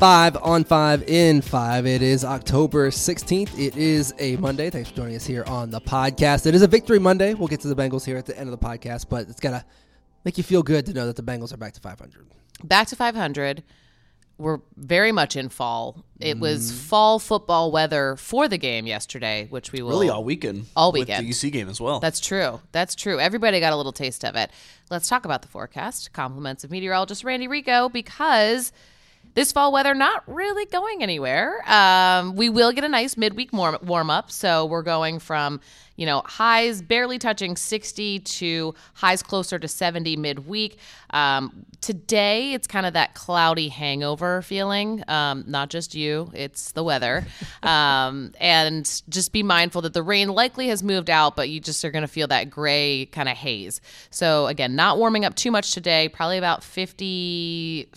Five on five in five. It is October 16th. It is a Monday. Thanks for joining us here on the podcast. It is a victory Monday. We'll get to the Bengals here at the end of the podcast, but it's got to make you feel good to know that the Bengals are back to 500. Back to 500. We're very much in fall. It was mm. fall football weather for the game yesterday, which we will Really all weekend. All With weekend. the UC game as well. That's true. That's true. Everybody got a little taste of it. Let's talk about the forecast. Compliments of meteorologist Randy Rico because this fall weather not really going anywhere. Um, we will get a nice midweek warm, warm up. So we're going from, you know, highs barely touching 60 to highs closer to 70 midweek. Um, today, it's kind of that cloudy hangover feeling. Um, not just you, it's the weather. Um, and just be mindful that the rain likely has moved out, but you just are going to feel that gray kind of haze. So, again, not warming up too much today, probably about 50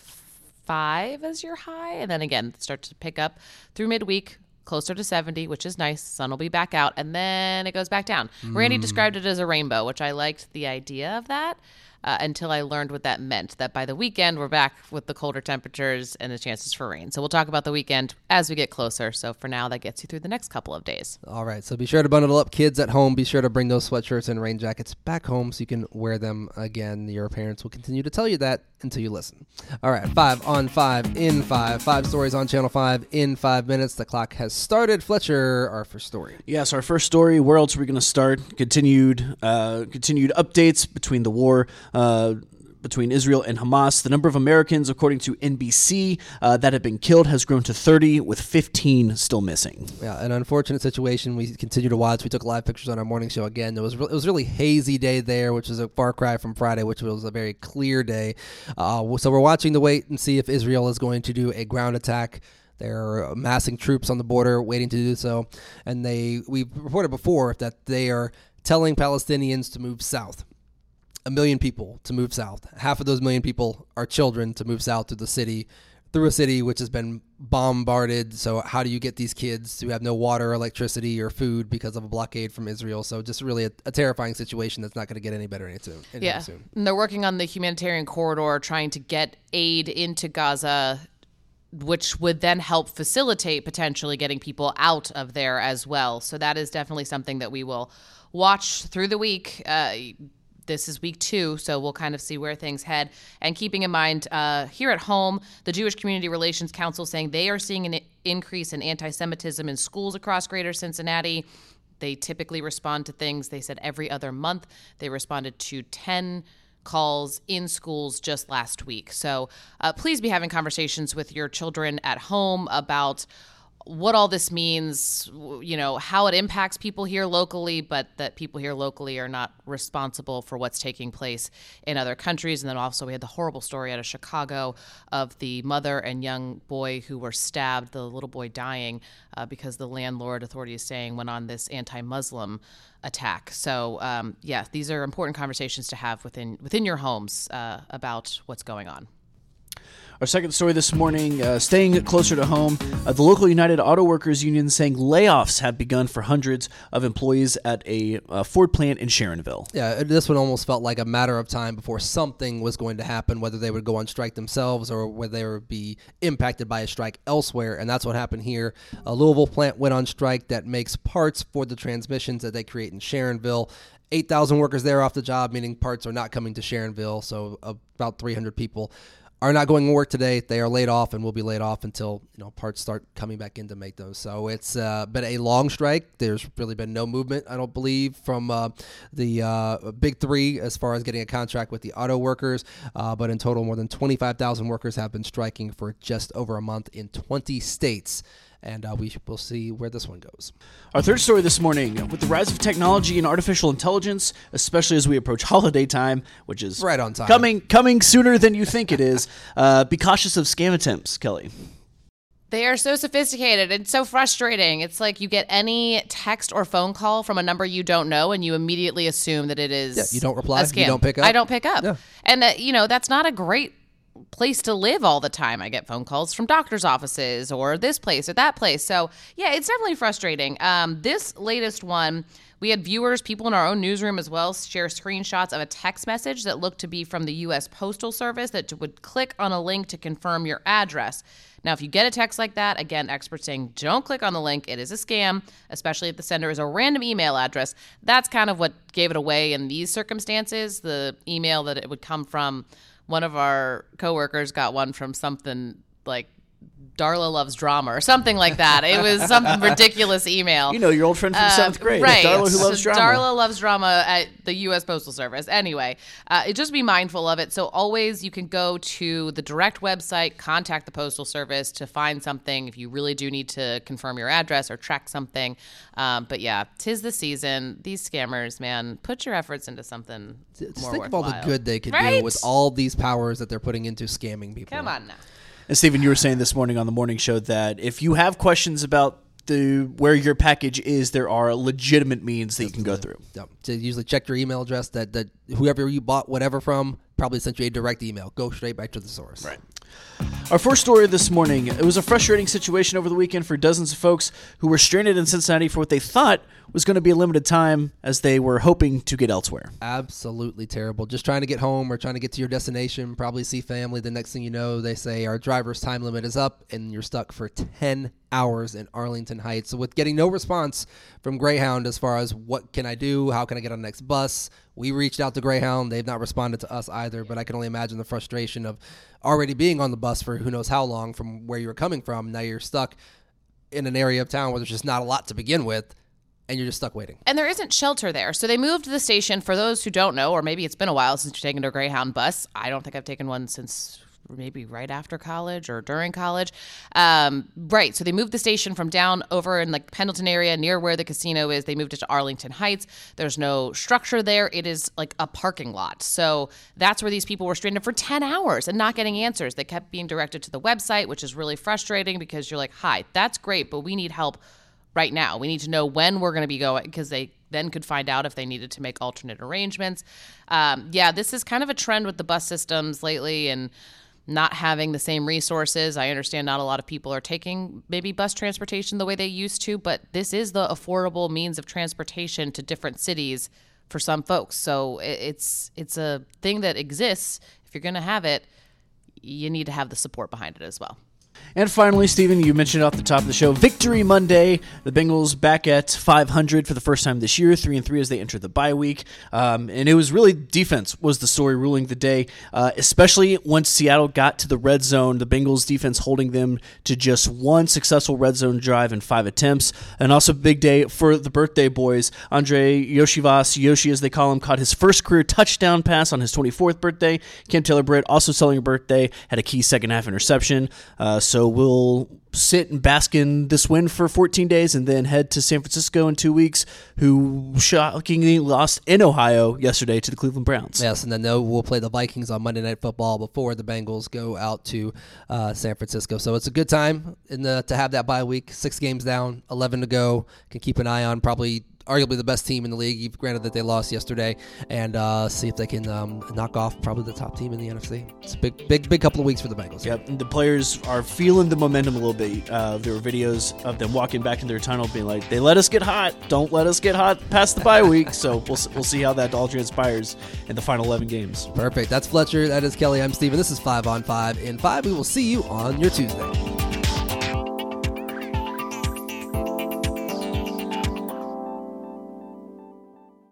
five as your high, and then again start to pick up through midweek. Closer to 70, which is nice. Sun will be back out, and then it goes back down. Randy described it as a rainbow, which I liked the idea of that uh, until I learned what that meant. That by the weekend, we're back with the colder temperatures and the chances for rain. So we'll talk about the weekend as we get closer. So for now, that gets you through the next couple of days. All right, so be sure to bundle up kids at home. Be sure to bring those sweatshirts and rain jackets back home so you can wear them again. Your parents will continue to tell you that until you listen. All right, five on five in five. Five stories on Channel 5 in five minutes. The clock has started. Fletcher, our first story. Yes, our first story. Where else are we going to start? Continued, uh, continued updates between the war. Uh, between Israel and Hamas. The number of Americans, according to NBC, uh, that have been killed has grown to 30, with 15 still missing. Yeah, an unfortunate situation. We continue to watch. We took live pictures on our morning show again. It was re- it was a really hazy day there, which is a far cry from Friday, which was a very clear day. Uh, so we're watching to wait and see if Israel is going to do a ground attack. They're amassing troops on the border, waiting to do so, and they we reported before that they are telling Palestinians to move south a million people to move south. Half of those million people are children to move south to the city, through a city which has been bombarded. So, how do you get these kids who have no water, electricity, or food because of a blockade from Israel? So, just really a, a terrifying situation that's not going to get any better anytime soon. anytime Yeah. soon. And they're working on the humanitarian corridor, trying to get aid into Gaza, which would then help facilitate potentially getting people out of there as well. So that is definitely something that we will watch through the week. Uh, this is week two, so we'll kind of see where things head. And keeping in mind, uh, here at home, the Jewish Community Relations Council saying they are seeing an increase in anti Semitism in schools across greater Cincinnati. They typically respond to things, they said every other month. They responded to 10 calls in schools just last week. So uh, please be having conversations with your children at home about what all this means, you know, how it impacts people here locally, but that people here locally are not responsible for what's taking place in other countries. And then also, we had the horrible story out of Chicago of the mother and young boy who were stabbed, the little boy dying uh, because the landlord, authority is saying, went on this anti Muslim attack. So, um, yeah, these are important conversations to have within, within your homes uh, about what's going on. Our second story this morning, uh, staying closer to home, uh, the local United Auto Workers Union saying layoffs have begun for hundreds of employees at a uh, Ford plant in Sharonville. Yeah, this one almost felt like a matter of time before something was going to happen, whether they would go on strike themselves or whether they would be impacted by a strike elsewhere. And that's what happened here. A Louisville plant went on strike that makes parts for the transmissions that they create in Sharonville. 8,000 workers there off the job, meaning parts are not coming to Sharonville. So about 300 people are not going to work today. They are laid off and will be laid off until you know parts start coming back in to make those. So it's uh, been a long strike. There's really been no movement, I don't believe, from uh, the uh, big three as far as getting a contract with the auto workers. Uh, but in total, more than 25,000 workers have been striking for just over a month in 20 states. And uh, we will see where this one goes. Our third story this morning with the rise of technology and artificial intelligence, especially as we approach holiday time, which is Right on time. coming coming sooner than you think it is. Uh, be cautious of scam attempts, Kelly. They are so sophisticated and so frustrating. It's like you get any text or phone call from a number you don't know, and you immediately assume that it is. Yeah, you don't reply, a you don't pick up. I don't pick up. Yeah. And uh, you know that's not a great place to live all the time. I get phone calls from doctors' offices or this place or that place. So yeah, it's definitely frustrating. Um, this latest one We had viewers, people in our own newsroom as well, share screenshots of a text message that looked to be from the U.S. Postal Service that would click on a link to confirm your address. Now, if you get a text like that, again, experts saying don't click on the link. It is a scam, especially if the sender is a random email address. That's kind of what gave it away in these circumstances. The email that it would come from, one of our coworkers got one from something like Darla loves drama or something like that. It was some ridiculous email. You know, your old friend from Uh, seventh grade, right? Darla who loves drama. Darla loves drama at the U.S. Postal Service. Anyway, uh, just be mindful of it. So always, you can go to the direct website, contact the Postal Service to find something if you really do need to confirm your address or track something. Um, but yeah, tis the season. These scammers, man, put your efforts into something Just more think of all the good they could Right? do with all these powers that they're putting into scamming people. Come on now. And Stephen, you were saying this morning on the morning show that if you have questions about the where your package is, there are legitimate means that you can go through. Yep. To usually check your email address that, that whoever you bought whatever from probably sent you a direct email. Go straight back to the source. Right. Our first story this morning. It was a frustrating situation over the weekend for dozens of folks who were stranded in Cincinnati for what they thought was going to be a limited time as they were hoping to get elsewhere. Absolutely terrible. Just trying to get home or trying to get to your destination, probably see family. The next thing you know, they say our driver's time limit is up and you're stuck for 10 hours in Arlington Heights. So, with getting no response from Greyhound as far as what can I do, how can I get on the next bus, we reached out to Greyhound. They've not responded to us either, but I can only imagine the frustration of already being on the bus for who knows how long from where you were coming from. Now you're stuck in an area of town where there's just not a lot to begin with, and you're just stuck waiting. And there isn't shelter there. So they moved the station. For those who don't know, or maybe it's been a while since you've taken a Greyhound bus. I don't think I've taken one since maybe right after college or during college. Um, right. So they moved the station from down over in like Pendleton area near where the casino is. They moved it to Arlington Heights. There's no structure there. It is like a parking lot. So that's where these people were stranded for 10 hours and not getting answers. They kept being directed to the website, which is really frustrating because you're like, hi, that's great, but we need help right now. We need to know when we're going to be going because they then could find out if they needed to make alternate arrangements. Um, yeah, this is kind of a trend with the bus systems lately and not having the same resources. I understand not a lot of people are taking maybe bus transportation the way they used to, but this is the affordable means of transportation to different cities for some folks. So it's it's a thing that exists. If you're going to have it, you need to have the support behind it as well. And finally, Stephen, you mentioned off the top of the show, Victory Monday. The Bengals back at 500 for the first time this year, three and three as they enter the bye week. Um, and it was really defense was the story ruling the day, uh, especially once Seattle got to the red zone. The Bengals defense holding them to just one successful red zone drive and five attempts. And also big day for the birthday boys. Andrei Iosivas, Yoshi as they call him, caught his first career touchdown pass on his 24th birthday. Cam Taylor Britt also celebrating a birthday, had a key second half interception. Uh, so we'll sit and bask in this win for 14 days and then head to San Francisco in two weeks, who shockingly lost in Ohio yesterday to the Cleveland Browns. Yes, and then they'll- we'll play the Vikings on Monday Night Football before the Bengals go out to uh, San Francisco. So it's a good time the, to have that bye week. Six games down, 11 to go. Can keep an eye on probably arguably the best team in the league, granted that they lost yesterday, and uh, see if they can um, knock off probably the top team in the NFC. It's a big, big, big couple of weeks for the Bengals. Yep, and the players are feeling the momentum a little bit. Uh, there were videos of them walking back in their tunnel, being like, "They let us get hot. Don't let us get hot past the bye week." So we'll we'll see how that all transpires in the final 11 games. Perfect. That's Fletcher. That is Kelly. I'm Steven. This is Five on Five. In five, we will see you on your Tuesday.